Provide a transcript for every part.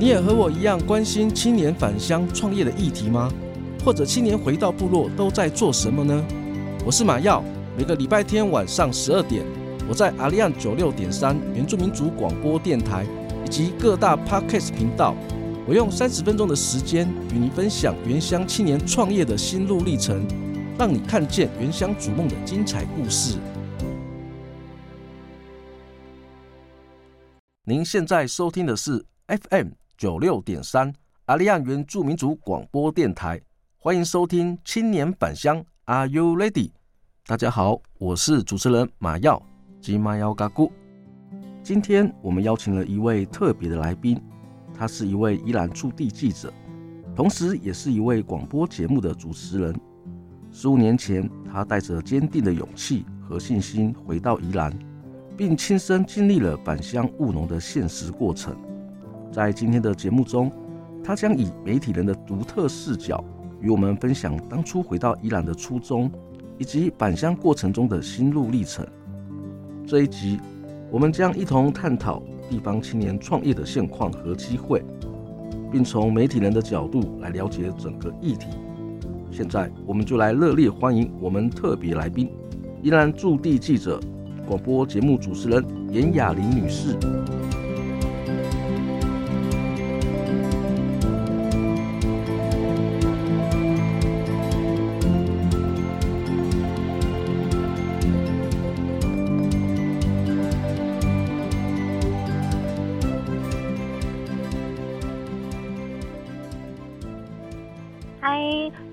你也和我一样关心青年返乡创业的议题吗？或者青年回到部落都在做什么呢？我是马耀，每个礼拜天晚上十二点，我在阿利安九六点三原住民族广播电台以及各大 Podcast 频道，我用三十分钟的时间与你分享原乡青年创业的心路历程，让你看见原乡逐梦的精彩故事。您现在收听的是 FM 九六点三阿利亚原住民族广播电台，欢迎收听青年返乡，Are you ready？大家好，我是主持人马耀吉马耀嘎咕。今天我们邀请了一位特别的来宾，他是一位宜兰驻地记者，同时也是一位广播节目的主持人。十五年前，他带着坚定的勇气和信心回到宜兰。并亲身经历了返乡务农的现实过程。在今天的节目中，他将以媒体人的独特视角，与我们分享当初回到宜兰的初衷，以及返乡过程中的心路历程。这一集，我们将一同探讨地方青年创业的现况和机会，并从媒体人的角度来了解整个议题。现在，我们就来热烈欢迎我们特别来宾——宜兰驻地记者。广播节目主持人严雅玲女士。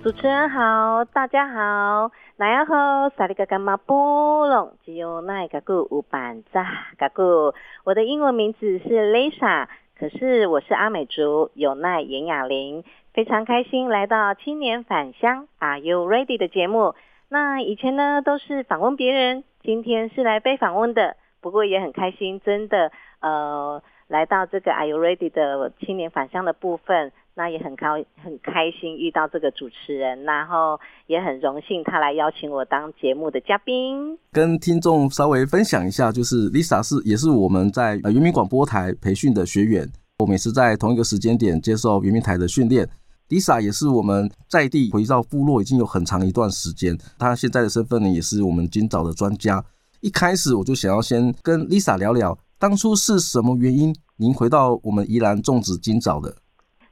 主持人好，大家好。大家好，萨利嘎嘎马布隆，只有奈嘎古乌板扎嘎古。我的英文名字是 Lisa，可是我是阿美族，有奈严雅玲，非常开心来到青年返乡 Are You Ready 的节目。那以前呢都是访问别人，今天是来被访问的，不过也很开心，真的呃来到这个 Are You Ready 的青年返乡的部分。那也很高很开心遇到这个主持人，然后也很荣幸他来邀请我当节目的嘉宾。跟听众稍微分享一下，就是 Lisa 是也是我们在呃原民广播台培训的学员，我们也是在同一个时间点接受原民台的训练。Lisa 也是我们在地回到部落已经有很长一段时间，她现在的身份呢也是我们金早的专家。一开始我就想要先跟 Lisa 聊聊，当初是什么原因您回到我们宜兰种植金早的？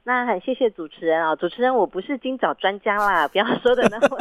那很谢谢主持人啊，主持人我不是金枣专家啦，不要说的那么，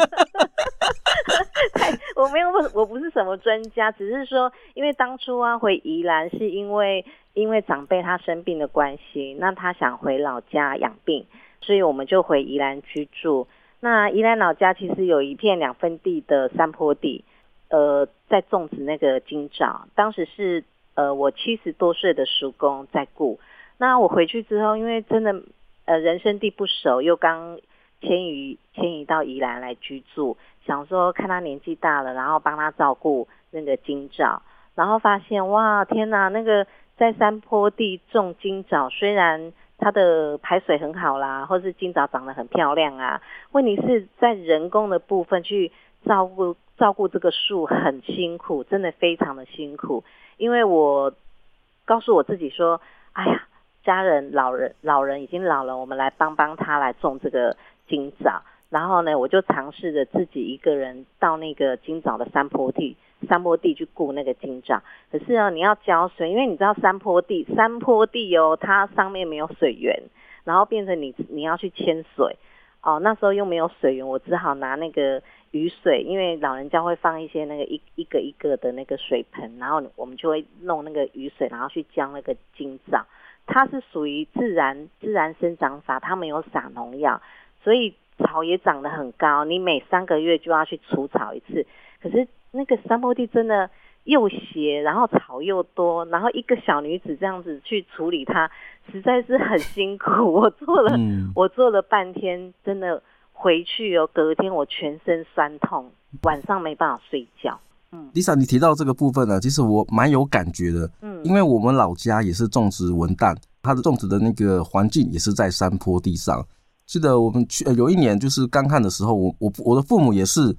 我没有我不是什么专家，只是说因为当初啊回宜兰是因为因为长辈他生病的关系，那他想回老家养病，所以我们就回宜兰居住。那宜兰老家其实有一片两分地的山坡地，呃，在种植那个金枣，当时是呃我七十多岁的叔公在雇。那我回去之后，因为真的。呃，人生地不熟，又刚迁移迁移到宜兰来居住，想说看他年纪大了，然后帮他照顾那个金枣，然后发现哇，天哪，那个在山坡地种金枣，虽然它的排水很好啦，或是金枣长得很漂亮啊，问题是在人工的部分去照顾照顾这个树很辛苦，真的非常的辛苦，因为我告诉我自己说，哎呀。家人、老人、老人已经老了，我们来帮帮他来种这个金枣。然后呢，我就尝试着自己一个人到那个金枣的山坡地、山坡地去顾那个金枣。可是呢，你要浇水，因为你知道山坡地、山坡地哦，它上面没有水源，然后变成你你要去牵水哦。那时候又没有水源，我只好拿那个雨水，因为老人家会放一些那个一一个一个的那个水盆，然后我们就会弄那个雨水，然后去浇那个金枣。它是属于自然自然生长法，它没有撒农药，所以草也长得很高。你每三个月就要去除草一次。可是那个山坡地真的又斜，然后草又多，然后一个小女子这样子去处理它，实在是很辛苦。我做了，嗯、我做了半天，真的回去哦，隔天我全身酸痛，晚上没办法睡觉。Lisa，你提到这个部分呢，其实我蛮有感觉的。嗯，因为我们老家也是种植文旦，它的种植的那个环境也是在山坡地上。记得我们去呃有一年就是干旱的时候，我我我的父母也是，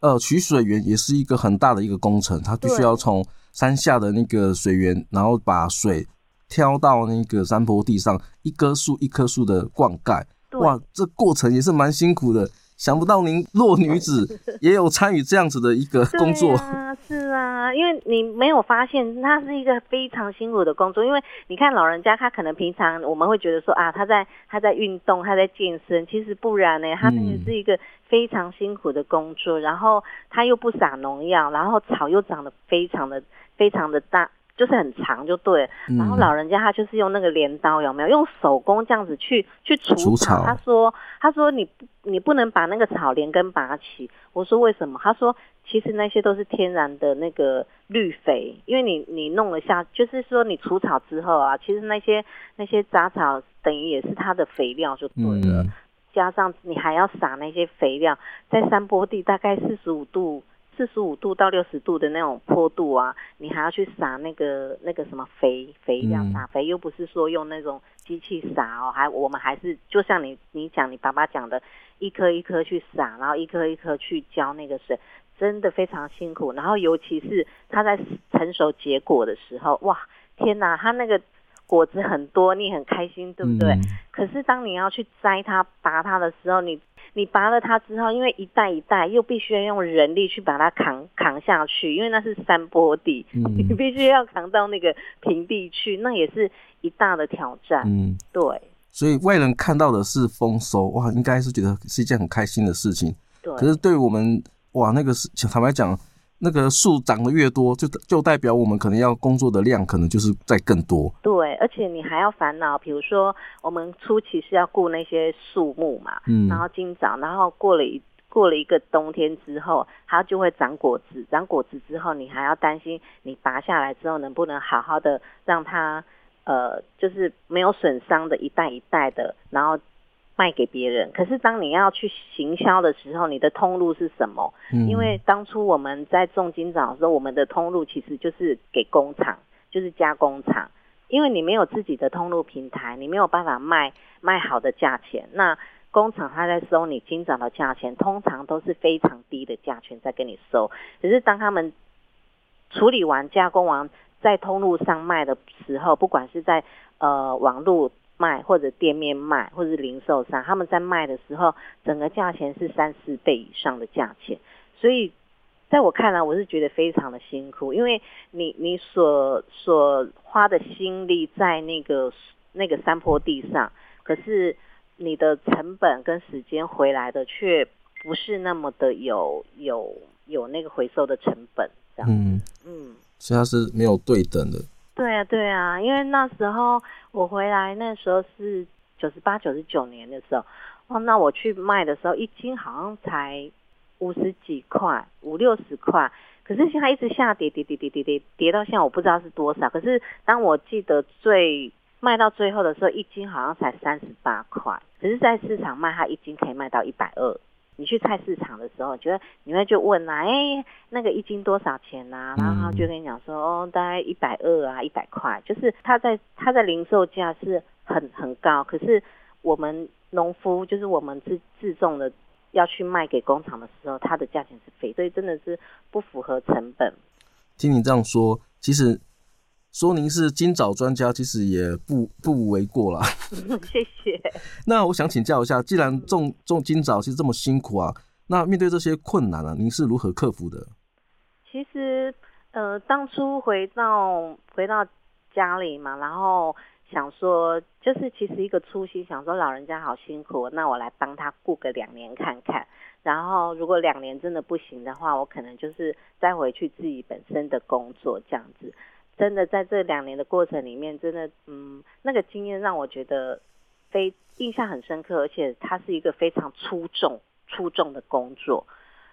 呃取水源也是一个很大的一个工程，他必须要从山下的那个水源，然后把水挑到那个山坡地上，一棵树一棵树的灌溉。哇，这过程也是蛮辛苦的。想不到您弱女子 也有参与这样子的一个工作。啊，是啊，因为你没有发现，它是一个非常辛苦的工作。因为你看老人家，他可能平常我们会觉得说啊，他在他在运动，他在健身，其实不然呢，他那个是一个非常辛苦的工作。然后他又不撒农药，然后草又长得非常的非常的大。就是很长就对，然后老人家他就是用那个镰刀，有没有用手工这样子去去除草？除草。他说他说你你不能把那个草连根拔起。我说为什么？他说其实那些都是天然的那个绿肥，因为你你弄了下，就是说你除草之后啊，其实那些那些杂草等于也是它的肥料就对了，嗯、加上你还要撒那些肥料，在山坡地大概四十五度。四十五度到六十度的那种坡度啊，你还要去撒那个那个什么肥肥料，撒肥又不是说用那种机器撒哦，还我们还是就像你你讲你爸爸讲的，一颗一颗去撒，然后一颗一颗去浇那个水，真的非常辛苦。然后尤其是它在成熟结果的时候，哇，天哪，它那个。果子很多，你很开心，对不对？嗯、可是当你要去摘它、拔它的时候，你你拔了它之后，因为一袋一袋，又必须要用人力去把它扛扛下去，因为那是山坡地，嗯、你必须要扛到那个平地去，那也是一大的挑战。嗯，对。所以外人看到的是丰收，哇，应该是觉得是一件很开心的事情。对。可是对于我们，哇，那个是坦白讲。那个树长得越多，就就代表我们可能要工作的量可能就是在更多。对，而且你还要烦恼，比如说我们初期是要顾那些树木嘛，嗯，然后今早，然后过了一过了一个冬天之后，它就会长果子，长果子之后，你还要担心你拔下来之后能不能好好的让它，呃，就是没有损伤的一袋一袋的，然后。卖给别人，可是当你要去行销的时候，你的通路是什么？嗯，因为当初我们在种金枣的时候，我们的通路其实就是给工厂，就是加工厂。因为你没有自己的通路平台，你没有办法卖卖好的价钱。那工厂他在收你金枣的价钱，通常都是非常低的价钱在跟你收。可是当他们处理完、加工完，在通路上卖的时候，不管是在呃网路。卖或者店面卖，或者是零售商，他们在卖的时候，整个价钱是三四倍以上的价钱。所以，在我看来，我是觉得非常的辛苦，因为你你所所花的心力在那个那个山坡地上，可是你的成本跟时间回来的却不是那么的有有有那个回收的成本，这样。嗯嗯，所以它是没有对等的。对啊，对啊，因为那时候我回来，那时候是九十八、九十九年的时候，哦，那我去卖的时候，一斤好像才五十几块，五六十块。可是现在一直下跌，跌跌跌跌跌，跌到现在我不知道是多少。可是当我记得最卖到最后的时候，一斤好像才三十八块。可是，在市场卖，它一斤可以卖到一百二。你去菜市场的时候，觉得你会就问啊，哎、欸，那个一斤多少钱啊？然后他就跟你讲说，哦，大概一百二啊，一百块。就是他在他在零售价是很很高，可是我们农夫就是我们自自种的要去卖给工厂的时候，它的价钱是非，所以真的是不符合成本。听你这样说，其实。说您是今早专家，其实也不不为过啦。谢谢。那我想请教一下，既然种种今早其实这么辛苦啊，那面对这些困难啊，您是如何克服的？其实，呃，当初回到回到家里嘛，然后想说，就是其实一个初心，想说老人家好辛苦，那我来帮他顾个两年看看。然后，如果两年真的不行的话，我可能就是再回去自己本身的工作这样子。真的在这两年的过程里面，真的，嗯，那个经验让我觉得非印象很深刻，而且它是一个非常出众、出众的工作。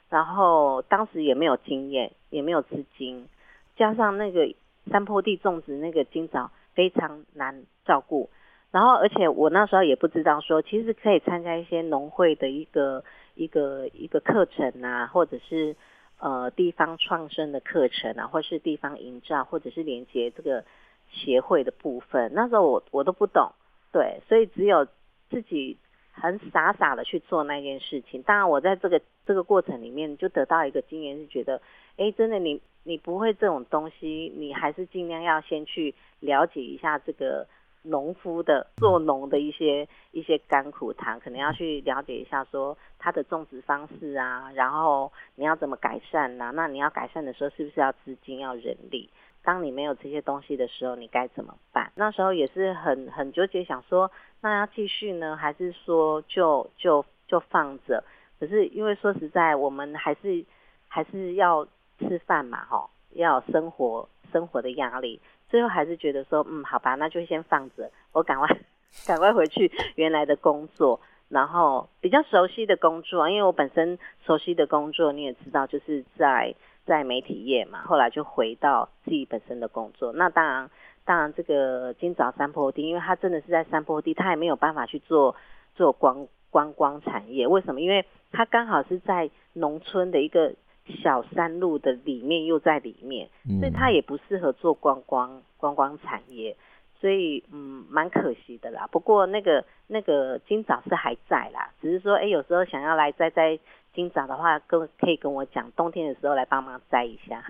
然后当时也没有经验，也没有资金，加上那个山坡地种植那个金枣非常难照顾。然后，而且我那时候也不知道说，其实可以参加一些农会的一个一个一个课程啊，或者是。呃，地方创生的课程啊，或是地方营造，或者是连接这个协会的部分，那时候我我都不懂，对，所以只有自己很傻傻的去做那件事情。当然，我在这个这个过程里面就得到一个经验，是觉得，哎，真的你你不会这种东西，你还是尽量要先去了解一下这个农夫的做农的一些一些甘苦谈，可能要去了解一下说他的种植方式啊，然后你要怎么改善呐、那你要改善的时候，是不是要资金要人力？当你没有这些东西的时候，你该怎么办？那时候也是很很纠结，想说那要继续呢，还是说就就就放着？可是因为说实在，我们还是还是要吃饭嘛，哈，要生活生活的压力，最后还是觉得说，嗯，好吧，那就先放着，我赶快 赶快回去原来的工作，然后比较熟悉的工作，因为我本身熟悉的工作你也知道，就是在。在媒体业嘛，后来就回到自己本身的工作。那当然，当然这个金沼山坡地，因为它真的是在山坡地，它也没有办法去做做观观光产业。为什么？因为它刚好是在农村的一个小山路的里面，又在里面，所以它也不适合做观光观光产业。所以，嗯，蛮可惜的啦。不过那个那个金沼是还在啦，只是说，哎，有时候想要来摘摘。金早的话，跟可以跟我讲，冬天的时候来帮忙摘一下。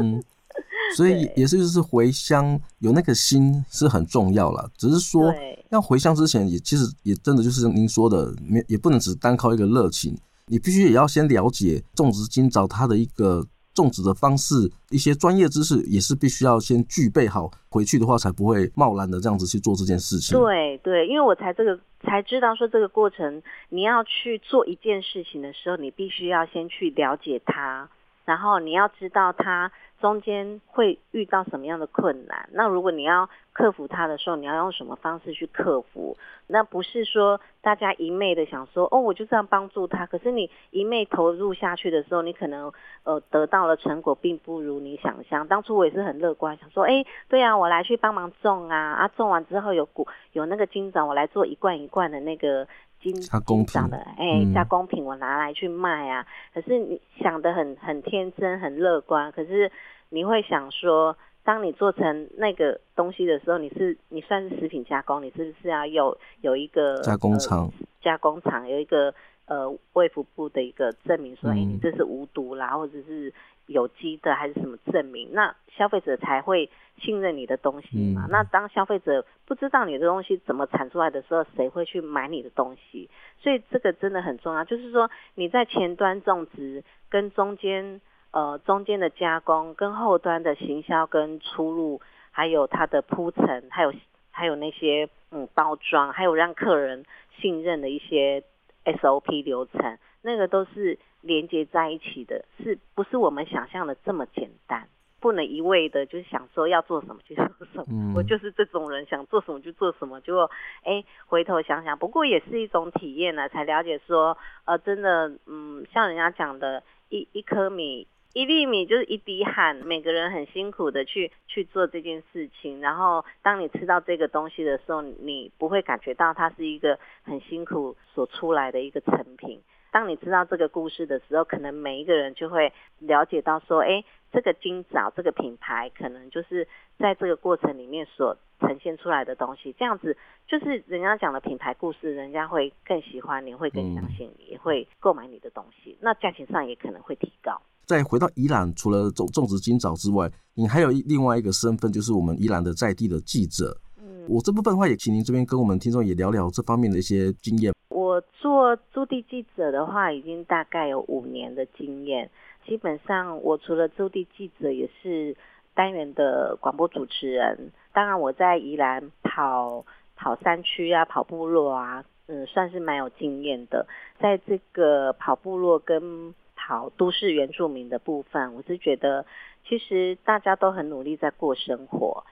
嗯、所以也是就是回乡有那个心是很重要了。只是说要回乡之前，也其实也真的就是您说的，没也不能只单靠一个热情，你必须也要先了解种植金枣它的一个种植的方式，一些专业知识也是必须要先具备好，回去的话才不会贸然的这样子去做这件事情。对对，因为我才这个。才知道说这个过程，你要去做一件事情的时候，你必须要先去了解它，然后你要知道它中间会遇到什么样的困难。那如果你要克服它的时候，你要用什么方式去克服？那不是说大家一昧的想说哦，我就这样帮助他。可是你一昧投入下去的时候，你可能呃得到了成果并不如你想象。当初我也是很乐观，想说哎，对啊，我来去帮忙种啊啊，种完之后有谷有那个金枣，我来做一罐一罐的那个金加工品的哎加工品，我拿来去卖啊。可是你想的很很天真很乐观，可是你会想说。当你做成那个东西的时候，你是你算是食品加工，你是不是要有有一个加工厂？呃、加工厂有一个呃卫福部的一个证明说，哎，你这是无毒啦，或者是有机的，还是什么证明？那消费者才会信任你的东西嘛。嗯、那当消费者不知道你的东西怎么产出来的时候，谁会去买你的东西？所以这个真的很重要，就是说你在前端种植跟中间。呃，中间的加工跟后端的行销跟出入，还有它的铺陈，还有还有那些嗯包装，还有让客人信任的一些 SOP 流程，那个都是连接在一起的，是不是我们想象的这么简单？不能一味的就是想说要做什么就做什么，嗯、我就是这种人，想做什么就做什么，结果哎回头想想，不过也是一种体验呢，才了解说，呃，真的，嗯，像人家讲的，一一颗米。一粒米就是一滴汗，每个人很辛苦的去去做这件事情，然后当你吃到这个东西的时候，你不会感觉到它是一个很辛苦所出来的一个成品。当你知道这个故事的时候，可能每一个人就会了解到说，哎，这个今早这个品牌，可能就是在这个过程里面所呈现出来的东西。这样子就是人家讲的品牌故事，人家会更喜欢你，会更相信你，也会购买你的东西，那价钱上也可能会提高。再回到宜兰，除了种种植金枣之外，你还有另外一个身份，就是我们宜兰的在地的记者。嗯，我这部分的话，也请您这边跟我们听众也聊聊这方面的一些经验。我做驻地记者的话，已经大概有五年的经验。基本上，我除了驻地记者，也是单元的广播主持人。当然，我在宜兰跑跑山区啊，跑部落啊，嗯，算是蛮有经验的。在这个跑部落跟好，都市原住民的部分，我是觉得其实大家都很努力在过生活。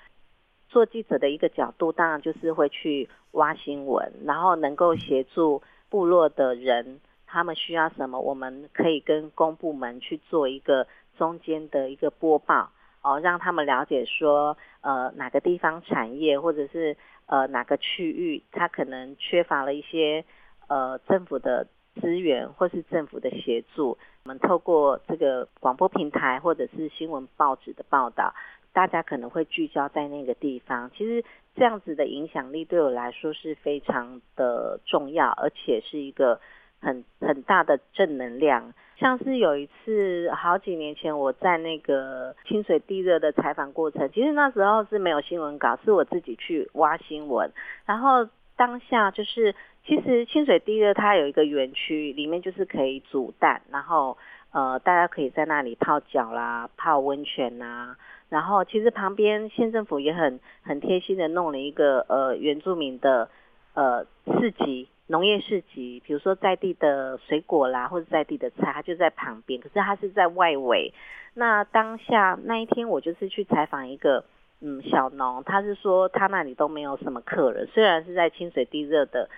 做记者的一个角度，当然就是会去挖新闻，然后能够协助部落的人，他们需要什么，我们可以跟公部门去做一个中间的一个播报，哦，让他们了解说，呃，哪个地方产业或者是呃哪个区域，它可能缺乏了一些呃政府的。资源或是政府的协助，我们透过这个广播平台或者是新闻报纸的报道，大家可能会聚焦在那个地方。其实这样子的影响力对我来说是非常的重要，而且是一个很很大的正能量。像是有一次好几年前我在那个清水地热的采访过程，其实那时候是没有新闻稿，是我自己去挖新闻，然后当下就是其实清水地热它有一个园区，里面就是可以煮蛋，然后呃大家可以在那里泡脚啦、泡温泉呐。然后其实旁边县政府也很很贴心的弄了一个呃原住民的呃市集，农业市集，比如说在地的水果啦，或者在地的菜，它就在旁边。可是它是在外围。那当下那一天我就是去采访一个嗯小农，他是说他那里都没有什么客人，虽然是在清水地热的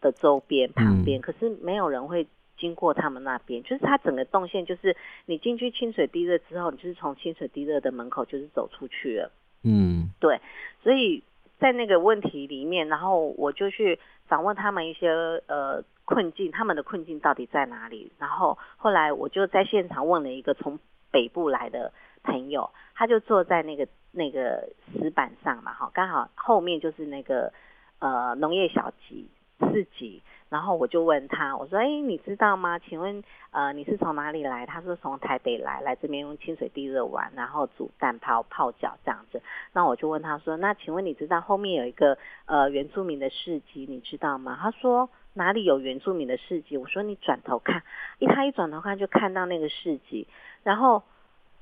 的周边旁边，嗯，可是没有人会。经过他们那边，就是他整个动线，就是你进去清水地热之后，你就是从清水地热的门口就是走出去了。嗯，对，所以在那个问题里面，然后我就去访问他们一些呃困境，他们的困境到底在哪里？然后后来我就在现场问了一个从北部来的朋友，他就坐在那个那个石板上嘛，哈，刚好后面就是那个呃农业小集市集。然后我就问他，我说：“哎，你知道吗？请问，呃，你是从哪里来？”他说：“从台北来，来这边用清水地热玩，然后煮蛋泡泡脚这样子。”那我就问他说：“那请问你知道后面有一个呃原住民的市集，你知道吗？”他说：“哪里有原住民的市集？”我说：“你转头看。”一他一转头看就看到那个市集，然后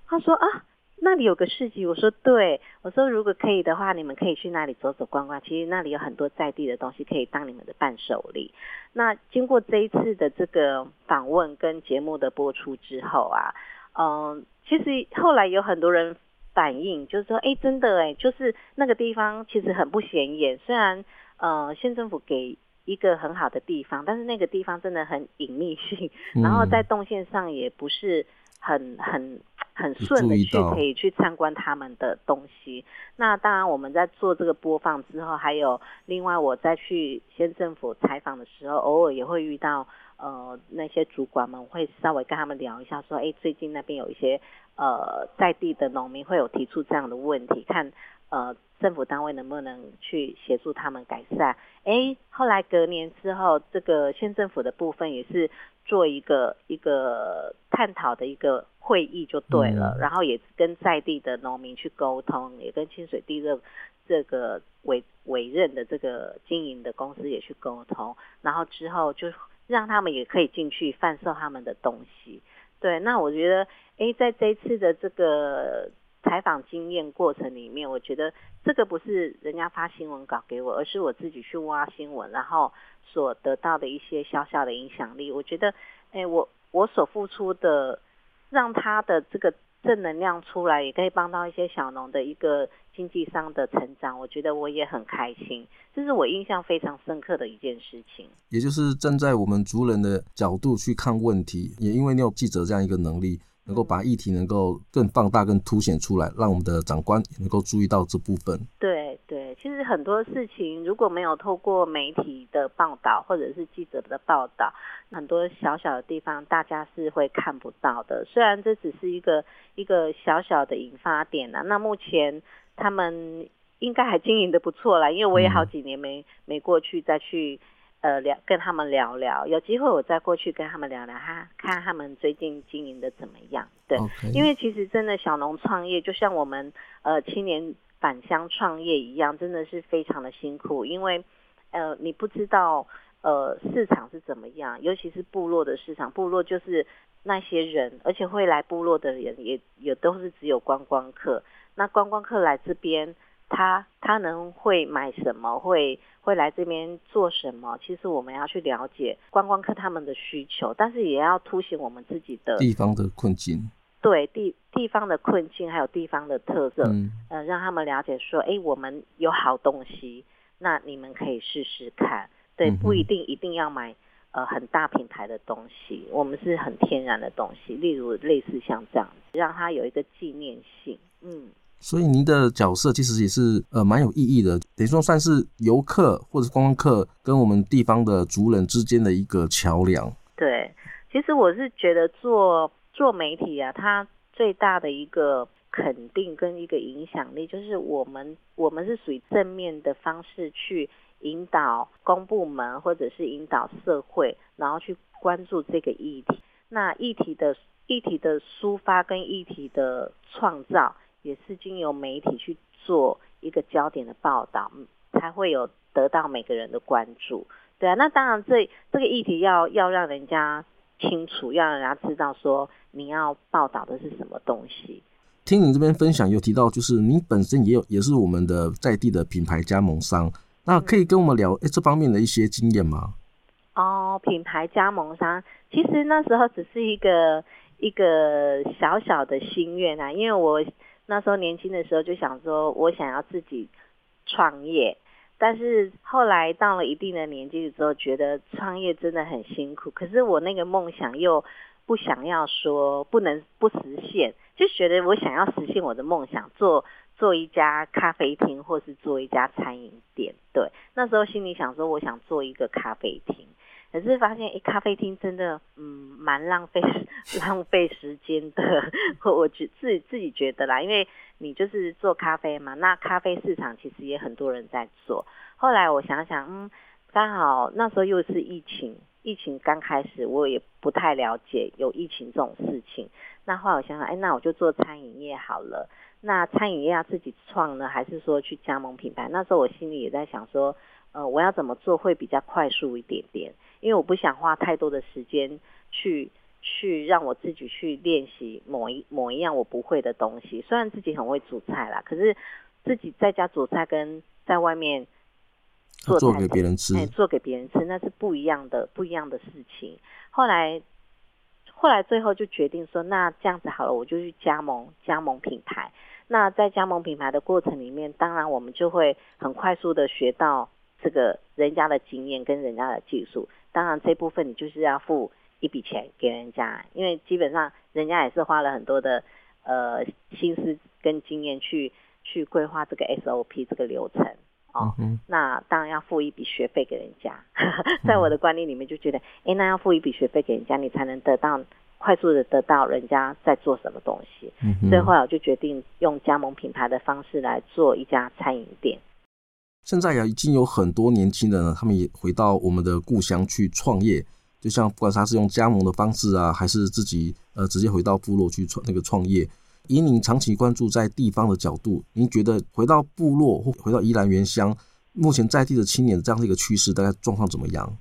他说：“啊。”那里有个市集，我说对，我说如果可以的话，你们可以去那里走走逛逛。其实那里有很多在地的东西可以当你们的伴手礼。那经过这一次的这个访问跟节目的播出之后啊，嗯，其实后来有很多人反映，就是说，哎，真的哎，就是那个地方其实很不显眼。虽然呃，县政府给一个很好的地方，但是那个地方真的很隐秘性，然后在动线上也不是很很。很顺的去可以去参观他们的东西。那当然，我们在做这个播放之后，还有另外我在去县政府采访的时候，偶尔也会遇到呃那些主管们，会稍微跟他们聊一下，说，哎，最近那边有一些呃在地的农民会有提出这样的问题，看呃政府单位能不能去协助他们改善。哎，后来隔年之后，这个县政府的部分也是做一个一个探讨的一个。会议就对了，嗯，然后也跟在地的农民去沟通，也跟清水地热这个委委任的这个经营的公司也去沟通，然后之后就让他们也可以进去贩售他们的东西。对，那我觉得，哎，在这一次的这个采访经验过程里面，我觉得这个不是人家发新闻稿给我，而是我自己去挖新闻，然后所得到的一些小小的影响力。我觉得，哎，我我所付出的。让他的这个正能量出来，也可以帮到一些小农的一个经济上的成长。我觉得我也很开心，这是我印象非常深刻的一件事情。也就是站在我们族人的角度去看问题，也因为你有记者这样一个能力。能够把议题能够更放大、更凸显出来，让我们的长官也能够注意到这部分。对对，其实很多事情如果没有透过媒体的报道或者是记者的报道，很多小小的地方大家是会看不到的。虽然这只是一个一个小小的引发点啊，那目前他们应该还经营的不错啦，因为我也好几年没、嗯、没过去再去。呃，聊跟他们聊聊，有机会我再过去跟他们聊聊，哈，看他们最近经营的怎么样。对.因为其实真的小农创业，就像我们呃青年返乡创业一样，真的是非常的辛苦，因为呃你不知道呃市场是怎么样，尤其是部落的市场，部落就是那些人，而且会来部落的人也也都是只有观光客，那观光客来这边。他他能会买什么？会会来这边做什么？其实我们要去了解观光客他们的需求，但是也要凸显我们自己的地方的困境。对地地方的困境，还有地方的特色，嗯，呃，让他们了解说，哎，我们有好东西，那你们可以试试看。对，不一定一定要买呃很大品牌的东西，我们是很天然的东西，例如类似像这样，让它有一个纪念性，嗯。所以您的角色其实也是呃蛮有意义的，等于说算是游客或者观光客跟我们地方的族人之间的一个桥梁。对，其实我是觉得做做媒体啊，它最大的一个肯定跟一个影响力，就是我们我们是属于正面的方式去引导公部门或者是引导社会，然后去关注这个议题。那议题的议题的抒发跟议题的创造，也是经由媒体去做一个焦点的报道，才会有得到每个人的关注。对啊，那当然这这个议题要要让人家清楚，要让人家知道说你要报道的是什么东西。听你这边分享有提到，就是你本身也有也是我们的在地的品牌加盟商，那可以跟我们聊诶这方面的一些经验吗？哦，品牌加盟商，其实那时候只是一个一个小小的心愿啊，因为我那时候年轻的时候就想说，我想要自己创业，但是后来到了一定的年纪之后，觉得创业真的很辛苦，可是我那个梦想又不想要说不能不实现。就觉得我想要实现我的梦想，做做一家咖啡厅，或是做一家餐饮店。对，那时候心里想说，我想做一个咖啡厅，可是发现，诶，咖啡厅真的，嗯，蛮浪费 浪费时间的。我我觉自己自己觉得啦，因为你就是做咖啡嘛，那咖啡市场其实也很多人在做。后来我想想，嗯，刚好那时候又是疫情。疫情刚开始，我也不太了解有疫情这种事情。那后来我想想，哎，那我就做餐饮业好了。那餐饮业要自己创呢，还是说去加盟品牌？那时候我心里也在想说，呃，我要怎么做会比较快速一点点？因为我不想花太多的时间去去让我自己去练习某一某一样我不会的东西。虽然自己很会煮菜啦，可是自己在家煮菜跟在外面。做，做给别人吃，哎，做给别人吃，那是不一样的，不一样的事情。后来，后来最后就决定说，那这样子好了，我就去加盟加盟品牌。那在加盟品牌的过程里面，当然我们就会很快速的学到这个人家的经验跟人家的技术。当然这部分你就是要付一笔钱给人家，因为基本上人家也是花了很多的呃心思跟经验去去规划这个 SOP 这个流程。哦，那当然要付一笔学费给人家。在我的观念里面，就觉得，哎，那要付一笔学费给人家，你才能得到快速的得到人家在做什么东西。嗯，所以后来我就决定用加盟品牌的方式来做一家餐饮店。现在呀，已经有很多年轻人呢，他们也回到我们的故乡去创业。就像不管他是用加盟的方式啊，还是自己呃直接回到部落去创那个创业。以您长期关注在地方的角度，您觉得回到部落或回到宜兰原乡，目前在地的青年这样的一个趋势，大概状况怎么样？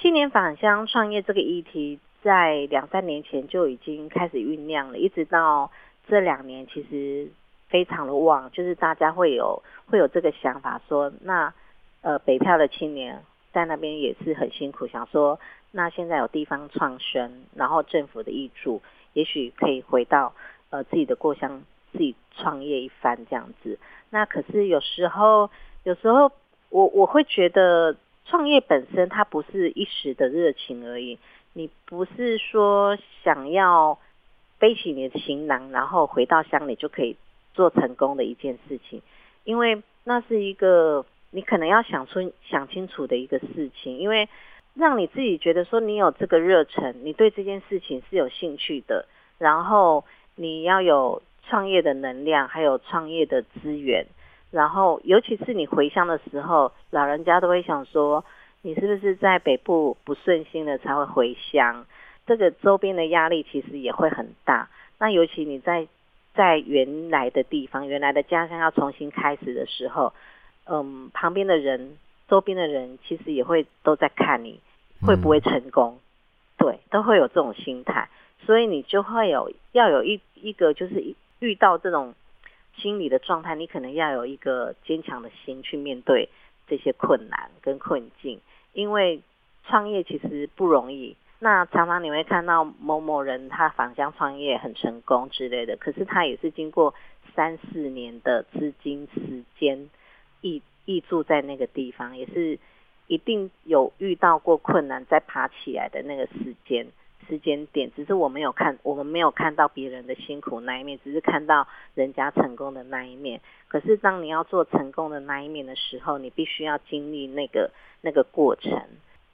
青年返乡创业这个议题，在两三年前就已经开始酝酿了，一直到这两年，其实非常的旺，就是大家会有会有这个想法说，那呃北漂的青年在那边也是很辛苦，想说那现在有地方创生，然后政府的挹注，也许可以回到。呃，自己的故乡，自己创业一番这样子。那可是有时候，有时候我我会觉得，创业本身它不是一时的热情而已。你不是说想要背起你的行囊，然后回到乡里就可以做成功的一件事情。因为那是一个你可能要想出想清楚的一个事情。因为让你自己觉得说你有这个热忱，你对这件事情是有兴趣的，然后。你要有创业的能量，还有创业的资源，然后尤其是你回乡的时候，老人家都会想说，你是不是在北部不顺心了才会回乡？这个周边的压力其实也会很大。那尤其你在在原来的地方，原来的家乡要重新开始的时候，嗯，旁边的人、周边的人其实也会都在看你会不会成功，对，都会有这种心态。所以你就会有要有一一个就是遇到这种心理的状态，你可能要有一个坚强的心去面对这些困难跟困境，因为创业其实不容易。那常常你会看到某某人他返乡创业很成功之类的，可是他也是经过三四年的资金时间挹易住在那个地方，也是一定有遇到过困难再爬起来的那个时间。时间点，只是我没有看，我们没有看到别人的辛苦那一面，只是看到人家成功的那一面。可是当你要做成功的那一面的时候，你必须要经历那个那个过程，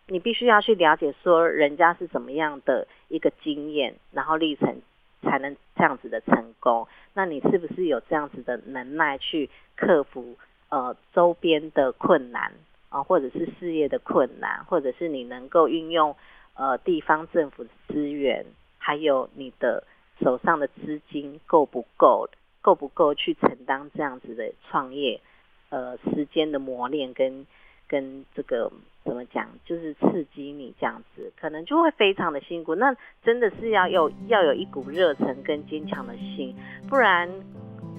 你必须要去了解说人家是怎么样的一个经验，然后历程才能这样子的成功。那你是不是有这样子的能耐去克服呃周边的困难啊，或者是事业的困难，或者是你能够运用？呃地方政府的资源，还有你的手上的资金够不够，够不够去承担这样子的创业，呃时间的磨练跟跟这个怎么讲，就是刺激你这样子，可能就会非常的辛苦。那真的是要有要有一股热忱跟坚强的心，不然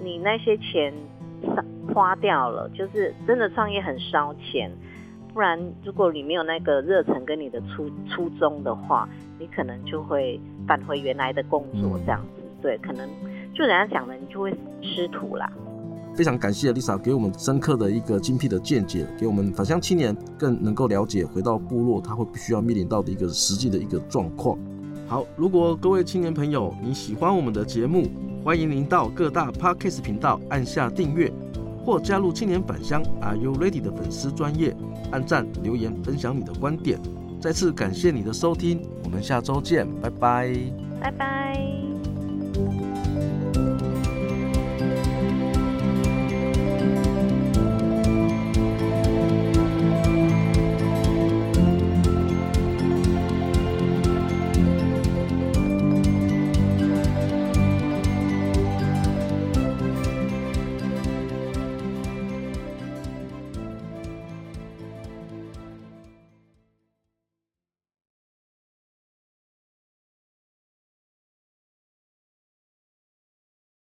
你那些钱花掉了，就是真的创业很烧钱。不然如果你没有那个热忱跟你的初初衷的话，你可能就会返回原来的工作这样子。对，可能就人家讲的，你就会失土啦。非常感谢 Lisa 给我们深刻的一个精辟的见解，给我们返乡青年更能够了解回到部落他会必须要面临到的一个实际的一个状况。好，如果各位青年朋友你喜欢我们的节目，欢迎您到各大 Podcast 频道按下订阅，或加入青年返乡 Are You Ready 的粉丝专业，按赞留言分享你的观点。再次感谢你的收听，我们下周见，拜拜，拜拜。